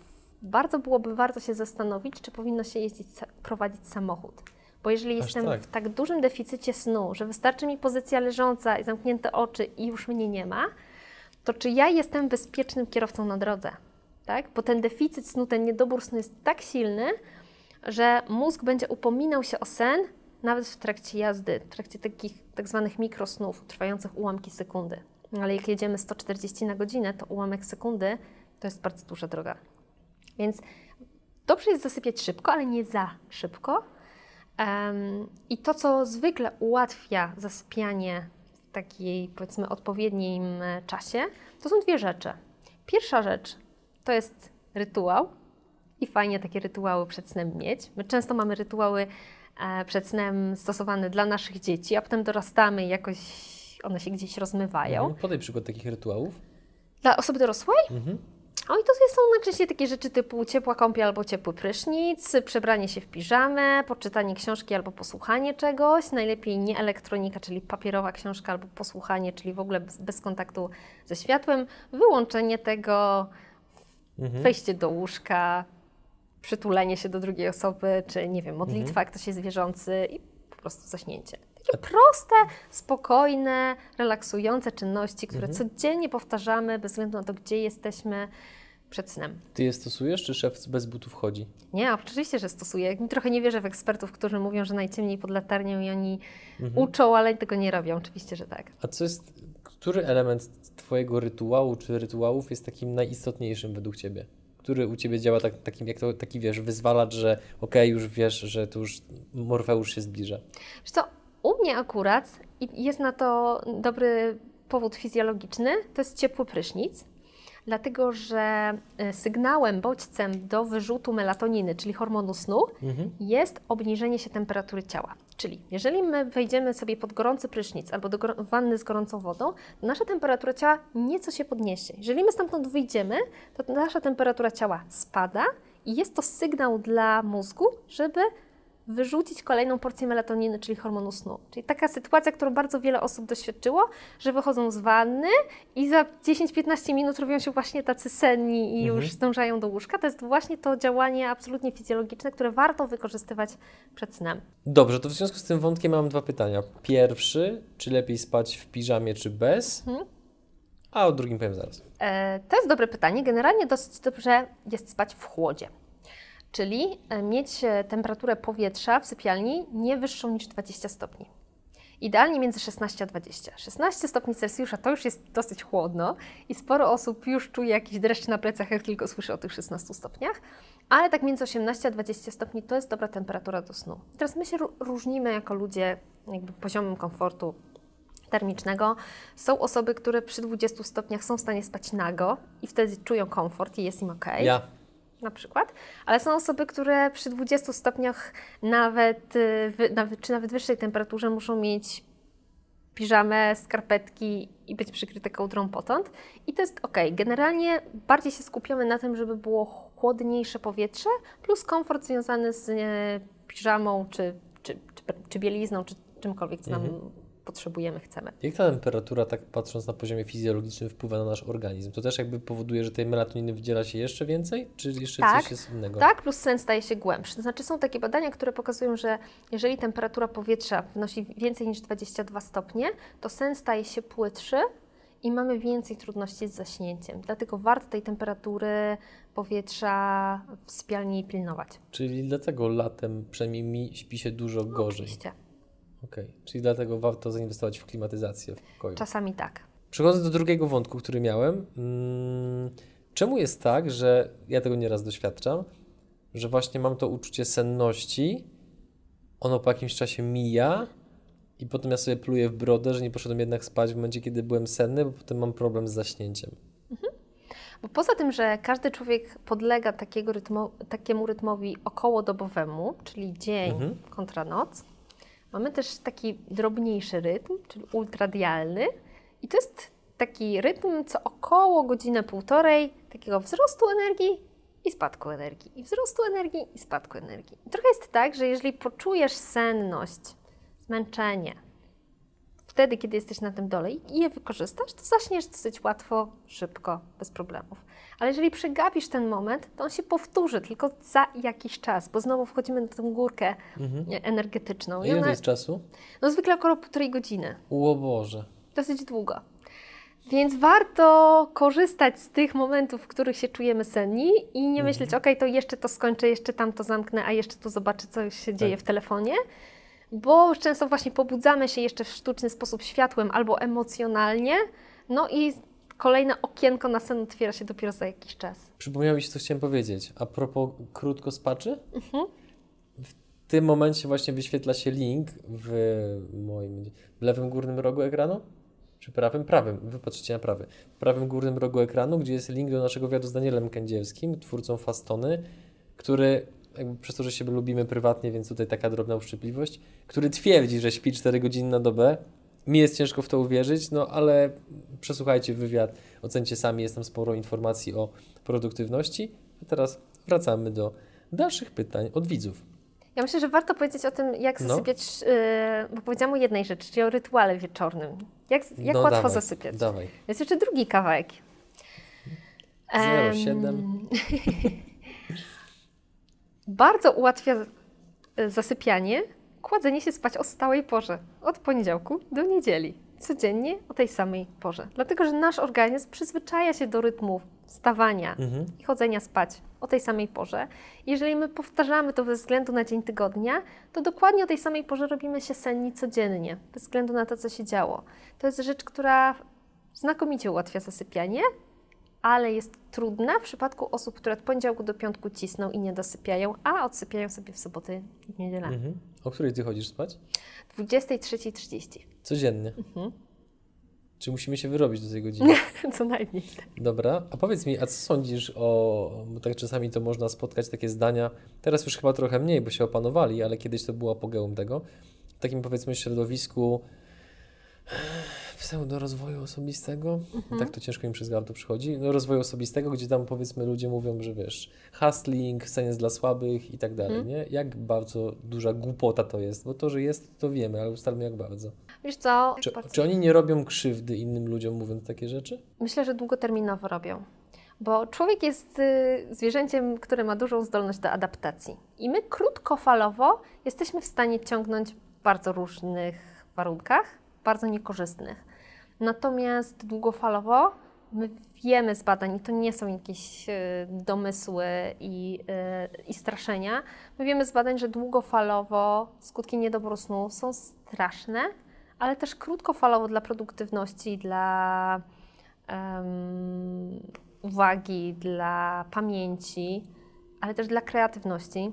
[SPEAKER 3] bardzo byłoby warto się zastanowić, czy powinno się jeździć, prowadzić samochód. Bo jeżeli
[SPEAKER 2] Aż
[SPEAKER 3] jestem
[SPEAKER 2] tak.
[SPEAKER 3] w tak dużym deficycie snu, że wystarczy mi pozycja leżąca i zamknięte oczy i już mnie nie ma, to czy ja jestem bezpiecznym kierowcą na drodze? Tak? Bo ten deficyt snu, ten niedobór snu jest tak silny, że mózg będzie upominał się o sen nawet w trakcie jazdy, w trakcie takich tak zwanych mikrosnów, trwających ułamki sekundy. No Ale jak jedziemy 140 na godzinę, to ułamek sekundy to jest bardzo duża droga. Więc dobrze jest zasypiać szybko, ale nie za szybko. I to, co zwykle ułatwia zasypianie w takiej, powiedzmy, odpowiednim e, czasie, to są dwie rzeczy. Pierwsza rzecz to jest rytuał i fajnie takie rytuały przed snem mieć. My często mamy rytuały e, przed snem stosowane dla naszych dzieci, a potem dorastamy i jakoś one się gdzieś rozmywają.
[SPEAKER 2] Mhm. Podaj przykład takich rytuałów.
[SPEAKER 3] Dla osoby dorosłej?
[SPEAKER 2] Mhm.
[SPEAKER 3] O, i to są najczęściej takie rzeczy typu ciepła kąpiel albo ciepły prysznic, przebranie się w piżamę, poczytanie książki albo posłuchanie czegoś. Najlepiej nie elektronika, czyli papierowa książka albo posłuchanie, czyli w ogóle bez, bez kontaktu ze światłem. Wyłączenie tego Mhm. Wejście do łóżka, przytulenie się do drugiej osoby, czy nie wiem, modlitwa, mhm. ktoś jest wierzący i po prostu zaśnięcie. Takie proste, spokojne, relaksujące czynności, które mhm. codziennie powtarzamy bez względu na to, gdzie jesteśmy przed snem.
[SPEAKER 2] Ty je stosujesz, czy szef bez butów chodzi?
[SPEAKER 3] Nie, oczywiście, że stosuję. Trochę nie wierzę w ekspertów, którzy mówią, że najciemniej pod latarnią i oni mhm. uczą, ale tego nie robią. Oczywiście, że tak.
[SPEAKER 2] A co jest, który element Twojego rytuału czy rytuałów jest takim najistotniejszym według Ciebie? Który u Ciebie działa tak, takim, jak to, taki, wiesz, wyzwalacz, że okej, okay, już wiesz, że tu już Morfeusz się zbliża?
[SPEAKER 3] Wiesz co, u mnie akurat jest na to dobry powód fizjologiczny, to jest ciepły prysznic dlatego że e, sygnałem, bodźcem do wyrzutu melatoniny, czyli hormonu snu, mhm. jest obniżenie się temperatury ciała. Czyli jeżeli my wejdziemy sobie pod gorący prysznic albo do wanny z gorącą wodą, to nasza temperatura ciała nieco się podniesie. Jeżeli my stamtąd wyjdziemy, to nasza temperatura ciała spada i jest to sygnał dla mózgu, żeby wyrzucić kolejną porcję melatoniny, czyli hormonu snu. Czyli taka sytuacja, którą bardzo wiele osób doświadczyło, że wychodzą z wanny i za 10-15 minut robią się właśnie tacy senni i mhm. już zdążają do łóżka. To jest właśnie to działanie absolutnie fizjologiczne, które warto wykorzystywać przed snem.
[SPEAKER 2] Dobrze, to w związku z tym wątkiem mam dwa pytania. Pierwszy, czy lepiej spać w piżamie, czy bez? Mhm. A o drugim powiem zaraz.
[SPEAKER 3] E, to jest dobre pytanie. Generalnie dosyć dobrze jest spać w chłodzie czyli e, mieć e, temperaturę powietrza w sypialni nie wyższą niż 20 stopni. Idealnie między 16 a 20. 16 stopni Celsjusza to już jest dosyć chłodno i sporo osób już czuje jakiś dreszcz na plecach, jak tylko słyszy o tych 16 stopniach, ale tak między 18 a 20 stopni to jest dobra temperatura do snu. teraz my się różnimy jako ludzie jakby poziomem komfortu termicznego. Są osoby, które przy 20 stopniach są w stanie spać nago i wtedy czują komfort i jest im ok.
[SPEAKER 2] Ja
[SPEAKER 3] na przykład, ale są osoby, które przy 20 stopniach nawet, y, nawet, czy nawet wyższej temperaturze muszą mieć piżamę, skarpetki i być przykryte kołdrą potąd. I to jest ok. Generalnie bardziej się skupiamy na tym, żeby było chłodniejsze powietrze, plus komfort związany z e, piżamą, czy, czy, czy, czy bielizną, czy czymkolwiek, co nam mhm potrzebujemy, chcemy.
[SPEAKER 2] Jak ta temperatura, tak patrząc na poziomie fizjologicznym, wpływa na nasz organizm? To też jakby powoduje, że tej melatoniny wydziela się jeszcze więcej, czy jeszcze tak, coś jest innego?
[SPEAKER 3] Tak, plus sen staje się głębszy. To znaczy są takie badania, które pokazują, że jeżeli temperatura powietrza wynosi więcej niż 22 stopnie, to sen staje się płytszy i mamy więcej trudności z zaśnięciem. Dlatego warto tej temperatury powietrza w sypialni pilnować.
[SPEAKER 2] Czyli dlatego latem, przynajmniej mi, śpi się dużo
[SPEAKER 3] no,
[SPEAKER 2] gorzej.
[SPEAKER 3] Oczywiście.
[SPEAKER 2] Okej, okay. czyli dlatego warto zainwestować w klimatyzację w pokoju.
[SPEAKER 3] Czasami tak.
[SPEAKER 2] Przechodząc do drugiego wątku, który miałem. Hmm, czemu jest tak, że ja tego nieraz doświadczam, że właśnie mam to uczucie senności, ono po jakimś czasie mija i potem ja sobie pluję w brodę, że nie poszedłem jednak spać w momencie, kiedy byłem senny, bo potem mam problem z zaśnięciem. Mhm.
[SPEAKER 3] Bo poza tym, że każdy człowiek podlega takiego rytmo, takiemu rytmowi okołodobowemu, czyli dzień mhm. kontra noc, Mamy też taki drobniejszy rytm, czyli ultradialny i to jest taki rytm co około godzinę, półtorej takiego wzrostu energii i spadku energii, i wzrostu energii i spadku energii. I trochę jest tak, że jeżeli poczujesz senność, zmęczenie, wtedy, kiedy jesteś na tym dole i je wykorzystasz, to zaczniesz dosyć łatwo, szybko, bez problemów. Ale jeżeli przegapisz ten moment, to on się powtórzy tylko za jakiś czas, bo znowu wchodzimy na tę górkę mhm. energetyczną.
[SPEAKER 2] I Ile ona, jest czasu?
[SPEAKER 3] No zwykle około półtorej godziny.
[SPEAKER 2] O Boże.
[SPEAKER 3] Dosyć długo. Więc warto korzystać z tych momentów, w których się czujemy senni i nie mhm. myśleć, ok, to jeszcze to skończę, jeszcze tam to zamknę, a jeszcze tu zobaczę, co się dzieje tak. w telefonie, bo często właśnie pobudzamy się jeszcze w sztuczny sposób światłem albo emocjonalnie, no i kolejne okienko na sen otwiera się dopiero za jakiś czas.
[SPEAKER 2] Przypomniało mi się, co chciałem powiedzieć. A propos krótko spaczy? Mhm. W tym momencie właśnie wyświetla się link w moim w lewym górnym rogu ekranu. Czy prawym? Prawym. Wy patrzycie na prawy. W prawym górnym rogu ekranu, gdzie jest link do naszego wywiadu z Danielem Kędzielskim, twórcą Fastony, który jakby przez to, że się lubimy prywatnie, więc tutaj taka drobna uszczypliwość, który twierdzi, że śpi 4 godziny na dobę. Mi jest ciężko w to uwierzyć, no ale przesłuchajcie wywiad, ocencie sami, jest tam sporo informacji o produktywności. A teraz wracamy do dalszych pytań od widzów.
[SPEAKER 3] Ja myślę, że warto powiedzieć o tym, jak no. zasypiać, no. yy, bo powiedziałam o jednej rzeczy, czyli o rytuale wieczornym. Jak, jak no, łatwo
[SPEAKER 2] dawaj,
[SPEAKER 3] zasypiać.
[SPEAKER 2] Dawaj.
[SPEAKER 3] Jest jeszcze drugi kawałek.
[SPEAKER 2] 07. <laughs>
[SPEAKER 3] Bardzo ułatwia e, zasypianie kładzenie się spać o stałej porze, od poniedziałku do niedzieli, codziennie o tej samej porze. Dlatego, że nasz organizm przyzwyczaja się do rytmu wstawania
[SPEAKER 2] Mhm.
[SPEAKER 3] i chodzenia spać o tej samej porze. Jeżeli my powtarzamy to bez względu na dzień tygodnia, to dokładnie o tej samej porze robimy się senni codziennie, bez względu na to, co się działo. To jest rzecz, która znakomicie ułatwia zasypianie, ale jest trudna w przypadku osób, które od poniedziałku do piątku cisną i nie dosypiają, a odsypiają sobie w soboty i w niedzielę.
[SPEAKER 2] Mhm. O której ty chodzisz spać?
[SPEAKER 3] 23.30.
[SPEAKER 2] Codziennie.
[SPEAKER 3] Mhm.
[SPEAKER 2] Czy musimy się wyrobić do tej godziny? <laughs>
[SPEAKER 3] Co najmniej.
[SPEAKER 2] Dobra, a powiedz mi, a co sądzisz o, bo tak czasami to można spotkać takie zdania, teraz już chyba trochę mniej, bo się opanowali, ale kiedyś to było apogeum tego, w takim powiedzmy środowisku pseudo rozwoju osobistego, tak to ciężko mi przez gardło przychodzi, no, rozwoju osobistego, gdzie tam powiedzmy ludzie mówią, że wiesz, hustling, sen jest dla słabych i tak dalej, nie? Jak bardzo duża głupota to jest, bo to, że jest, to wiemy, ale ustalmy jak bardzo.
[SPEAKER 3] Wiesz co?
[SPEAKER 2] Czy,
[SPEAKER 3] Bardzo-
[SPEAKER 2] czy oni nie robią krzywdy innym ludziom mówiąc takie rzeczy?
[SPEAKER 3] Myślę, że długoterminowo robią. Bo człowiek jest y, zwierzęciem, które ma dużą zdolność do adaptacji. I my krótkofalowo jesteśmy w stanie ciągnąć w bardzo różnych warunkach, bardzo niekorzystnych. Natomiast długofalowo my wiemy z badań, i to nie są jakieś y, domysły i, y, i straszenia, my wiemy z badań, że długofalowo skutki niedobru snu są straszne, ale też krótkofalowo dla produktywności, dla em, uwagi, dla pamięci, ale też dla kreatywności,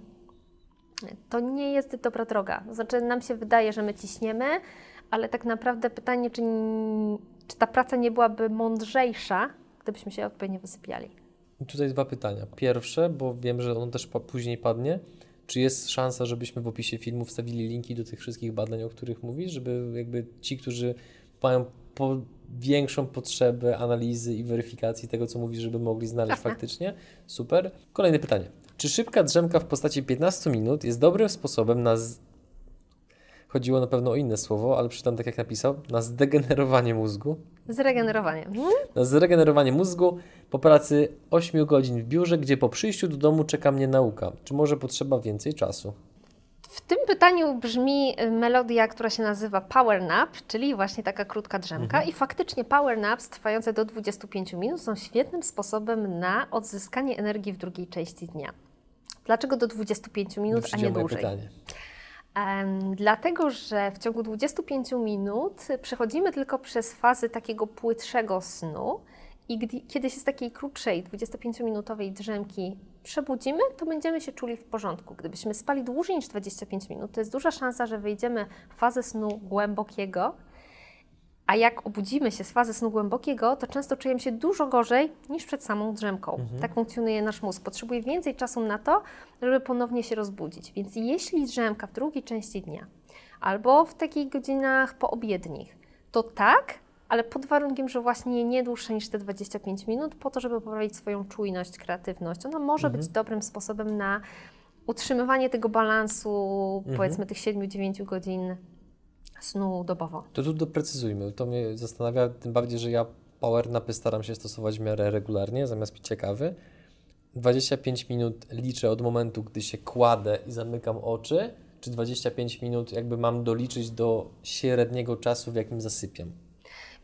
[SPEAKER 3] to nie jest dobra droga. Znaczy, nam się wydaje, że my ciśniemy, ale tak naprawdę pytanie, czy, czy ta praca nie byłaby mądrzejsza, gdybyśmy się odpowiednio wysypiali.
[SPEAKER 2] Tutaj dwa pytania. Pierwsze, bo wiem, że ono też później padnie. Czy jest szansa, żebyśmy w opisie filmu wstawili linki do tych wszystkich badań, o których mówisz, żeby jakby ci, którzy mają po większą potrzebę analizy i weryfikacji tego, co mówisz, żeby mogli znaleźć
[SPEAKER 3] Jasne.
[SPEAKER 2] faktycznie? Super. Kolejne pytanie. Czy szybka drzemka w postaci 15 minut jest dobrym sposobem na. Chodziło na pewno o inne słowo, ale przeczytam tak jak napisał, na zdegenerowanie mózgu
[SPEAKER 3] Zregenerowanie. Mhm.
[SPEAKER 2] na zregenerowanie mózgu po pracy 8 godzin w biurze, gdzie po przyjściu do domu czeka mnie nauka. Czy może potrzeba więcej czasu?
[SPEAKER 3] W tym pytaniu brzmi y, melodia, która się nazywa Power Nap, czyli właśnie taka krótka drzemka. I faktycznie Power Naps trwające do 25 minut są świetnym sposobem na odzyskanie energii w drugiej części dnia. Dlaczego do 25 minut, a nie dłużej?
[SPEAKER 2] pytanie.
[SPEAKER 3] Dlatego, że w ciągu 25 minut przechodzimy tylko przez fazy takiego płytszego snu i gdy, kiedy się z takiej krótszej, 25-minutowej drzemki przebudzimy, to będziemy się czuli w porządku. Gdybyśmy spali dłużej niż 25 minut, to jest duża szansa, że wejdziemy w fazę snu głębokiego, a jak obudzimy się z fazy snu głębokiego, to często czujemy się dużo gorzej niż przed samą drzemką. Tak funkcjonuje nasz mózg. Potrzebuje więcej czasu na to, żeby ponownie się rozbudzić. Więc jeśli drzemka w drugiej części dnia albo w takich godzinach poobiednich, to tak, ale pod warunkiem, że właśnie nie dłuższe niż te 25 minut, po to, żeby poprawić swoją czujność, kreatywność. Ona może być dobrym sposobem na utrzymywanie tego balansu, powiedzmy tych 7-9 godzin snu dobowo.
[SPEAKER 2] To tu doprecyzujmy. To mnie zastanawia, tym bardziej, że ja power napy staram się stosować w miarę regularnie, zamiast picia kawy. 25 minut liczę od momentu, gdy się kładę i zamykam oczy, czy 25 minut jakby mam doliczyć do średniego czasu, w jakim zasypiam.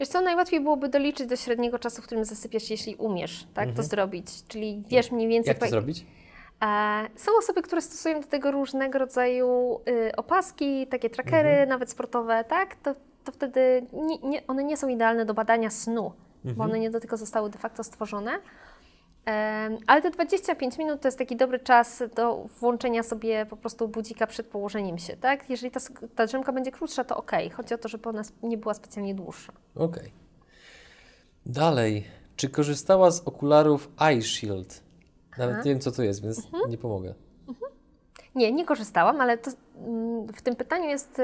[SPEAKER 3] Wiesz co, najłatwiej byłoby doliczyć do średniego czasu, w którym zasypiasz, jeśli umiesz tak, to zrobić. Czyli wiesz mniej więcej...
[SPEAKER 2] Jak to
[SPEAKER 3] po-
[SPEAKER 2] zrobić?
[SPEAKER 3] E, Są osoby, które stosują do tego różnego rodzaju y, opaski, takie trackery,
[SPEAKER 2] Mhm.
[SPEAKER 3] nawet sportowe, tak? To, to wtedy nie, nie, one nie są idealne do badania snu, bo
[SPEAKER 2] Mhm.
[SPEAKER 3] one nie do tego zostały de facto stworzone. Em, Ale te 25 minut to jest taki dobry czas do włączenia sobie po prostu budzika przed położeniem się, tak? Jeżeli ta, ta drzemka będzie krótsza, to ok. Chodzi o to, żeby ona nie była specjalnie dłuższa.
[SPEAKER 2] Okej. Dalej. Czy korzystała z okularów Eye Shield? Nawet nie wiem, co to jest, więc
[SPEAKER 3] Mhm.
[SPEAKER 2] nie pomogę.
[SPEAKER 3] Nie, nie korzystałam, ale to, mm, w tym pytaniu jest y,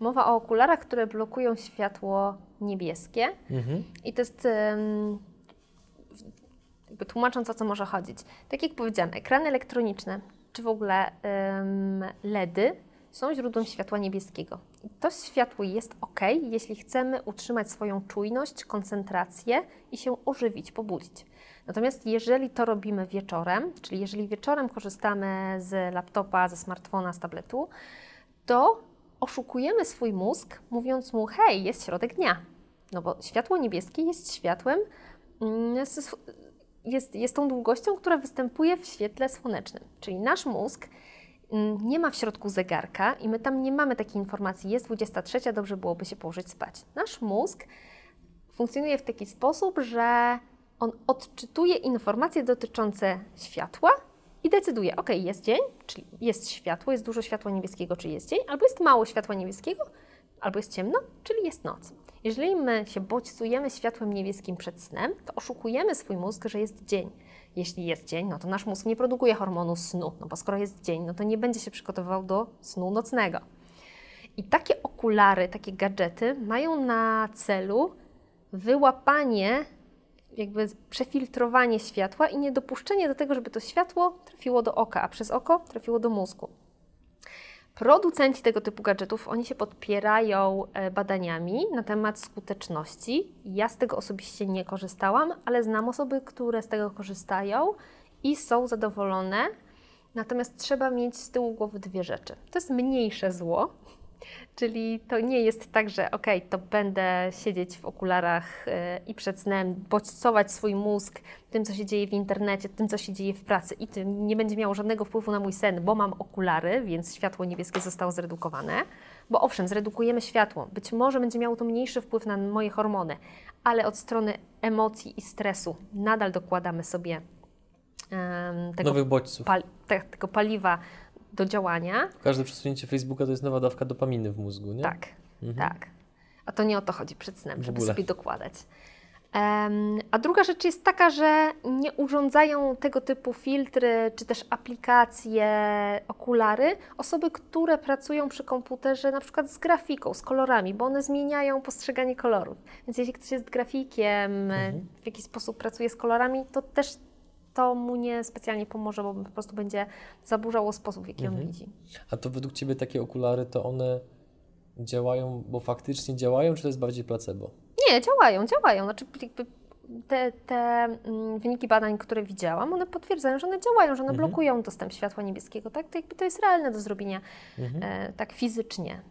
[SPEAKER 3] mowa o okularach, które blokują światło niebieskie.
[SPEAKER 2] Mhm.
[SPEAKER 3] I to jest, ym, jakby tłumacząc o co może chodzić. Tak jak powiedziałam, ekrany elektroniczne, czy w ogóle ym, LEDy są źródłem światła niebieskiego. I to światło jest ok, jeśli chcemy utrzymać swoją czujność, koncentrację i się ożywić, pobudzić. Natomiast jeżeli to robimy wieczorem, czyli jeżeli wieczorem korzystamy z laptopa, ze smartfona, z tabletu, to oszukujemy swój mózg, mówiąc mu: hej, jest środek dnia. No bo światło niebieskie jest światłem, mm, jest, jest tą długością, która występuje w świetle słonecznym. Czyli nasz mózg mm, nie ma w środku zegarka i my tam nie mamy takiej informacji, jest 23, dobrze byłoby się położyć spać. Nasz mózg funkcjonuje w taki sposób, że on odczytuje informacje dotyczące światła i decyduje, ok, jest dzień, czyli jest światło, jest dużo światła niebieskiego, czyli jest dzień, albo jest mało światła niebieskiego, albo jest ciemno, czyli jest noc. Jeżeli my się bodźcujemy światłem niebieskim przed snem, to oszukujemy swój mózg, że jest dzień. Jeśli jest dzień, no to nasz mózg nie produkuje hormonu snu, no bo skoro jest dzień, no to nie będzie się przygotowywał do snu nocnego. I takie okulary, takie gadżety mają na celu wyłapanie jakby przefiltrowanie światła i niedopuszczenie do tego, żeby to światło trafiło do oka, a przez oko trafiło do mózgu. Producenci tego typu gadżetów, oni się podpierają e, badaniami na temat skuteczności. Ja z tego osobiście nie korzystałam, ale znam osoby, które z tego korzystają i są zadowolone. Natomiast trzeba mieć z tyłu głowy dwie rzeczy. To jest mniejsze zło, Czyli to nie jest tak, że ok, to będę siedzieć w okularach yy, i przed snem bodźcować swój mózg tym, co się dzieje w internecie, tym, co się dzieje w pracy i tym nie będzie miało żadnego wpływu na mój sen, bo mam okulary, więc światło niebieskie zostało zredukowane. Bo owszem, zredukujemy światło. Być może będzie miało to mniejszy wpływ na moje hormony, ale od strony emocji i stresu nadal dokładamy sobie
[SPEAKER 2] tego, nowych bodźców.
[SPEAKER 3] Pal, te, tego paliwa do działania.
[SPEAKER 2] Każde przesunięcie Facebooka to jest nowa dawka dopaminy w mózgu, nie?
[SPEAKER 3] Tak, mhm. tak. A to nie o to chodzi przed snem, żeby sobie dokładać. Um, a druga rzecz jest taka, że nie urządzają tego typu filtry czy też aplikacje, okulary osoby, które pracują przy komputerze na przykład z grafiką, z kolorami, bo one zmieniają postrzeganie kolorów. Więc jeśli ktoś jest grafikiem, mhm. w jakiś sposób pracuje z kolorami, to też to mu nie specjalnie pomoże, bo po prostu będzie zaburzało sposób, w jaki mhm. on widzi.
[SPEAKER 2] A to według Ciebie takie okulary, to one działają, bo faktycznie działają, czy to jest bardziej placebo?
[SPEAKER 3] Nie, działają, działają. Znaczy te, te mm, wyniki badań, które widziałam, one potwierdzają, że one działają, że one mhm. blokują dostęp światła niebieskiego. Tak? To, jakby to jest realne do zrobienia mhm. e, tak fizycznie.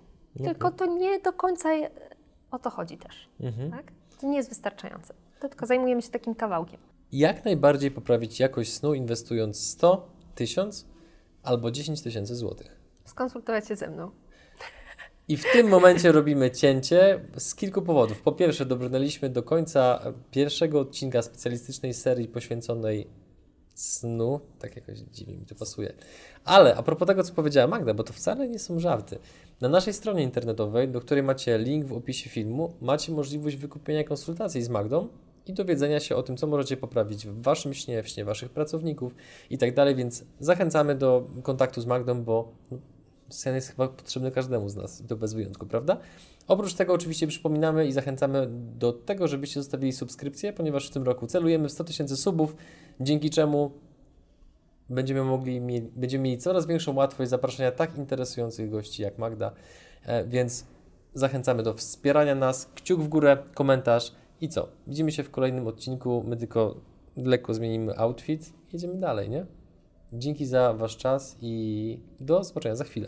[SPEAKER 3] Tylko to nie do końca o to chodzi też. Mhm. Tak? To nie jest wystarczające. To tylko zajmujemy się takim kawałkiem
[SPEAKER 2] jak najbardziej poprawić jakość snu inwestując 100, 1000 albo 10 tysięcy złotych?
[SPEAKER 3] Skonsultować się ze mną.
[SPEAKER 2] I w tym momencie <laughs> robimy cięcie z kilku powodów. Po pierwsze, dobrnęliśmy do końca pierwszego odcinka specjalistycznej serii poświęconej snu. Tak jakoś dziwnie mi to pasuje. Ale a propos tego, co powiedziała Magda, bo to wcale nie są żarty. Na naszej stronie internetowej, do której macie link w opisie filmu, macie możliwość wykupienia konsultacji z Magdą i dowiedzenia się o tym, co możecie poprawić w Waszym śnie, w śnie Waszych pracowników i tak dalej, więc zachęcamy do kontaktu z Magdą, bo sen jest chyba potrzebny każdemu z nas, to bez wyjątku, prawda? Oprócz tego oczywiście przypominamy i zachęcamy do tego, żebyście zostawili subskrypcję, ponieważ w tym roku celujemy w 100 tysięcy subów, dzięki czemu będziemy mogli, będziemy mieli coraz większą łatwość zapraszania tak interesujących gości jak Magda, e, więc zachęcamy do wspierania nas, kciuk w górę, komentarz, i co? Widzimy się w kolejnym odcinku. My tylko lekko zmienimy outfit. Jedziemy dalej, nie? Dzięki za Wasz czas i do zobaczenia za chwilę.